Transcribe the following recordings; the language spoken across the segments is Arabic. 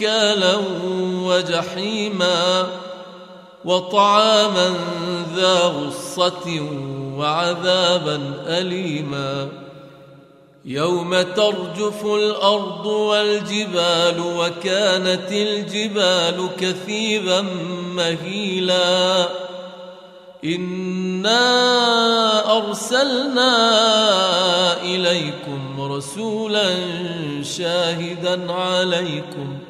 انكالا وجحيما وطعاما ذا غصة وعذابا أليما يوم ترجف الأرض والجبال وكانت الجبال كثيبا مهيلا إنا أرسلنا إليكم رسولا شاهدا عليكم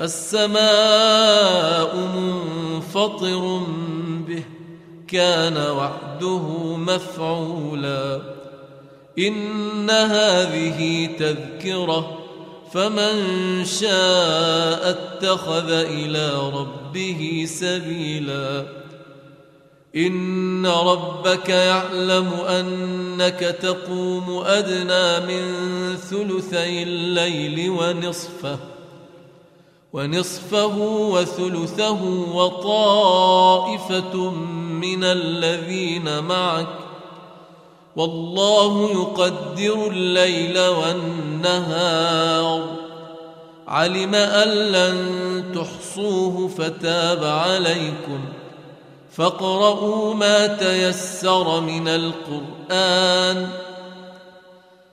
السماء منفطر به كان وعده مفعولا. إن هذه تذكرة فمن شاء اتخذ إلى ربه سبيلا. إن ربك يعلم أنك تقوم أدنى من ثلثي الليل ونصفه. ونصفه وثلثه وطائفة من الذين معك والله يقدر الليل والنهار. علم أن لن تحصوه فتاب عليكم. فاقرؤوا ما تيسر من القرآن.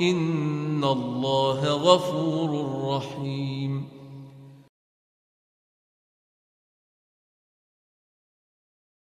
ان الله غفور رحيم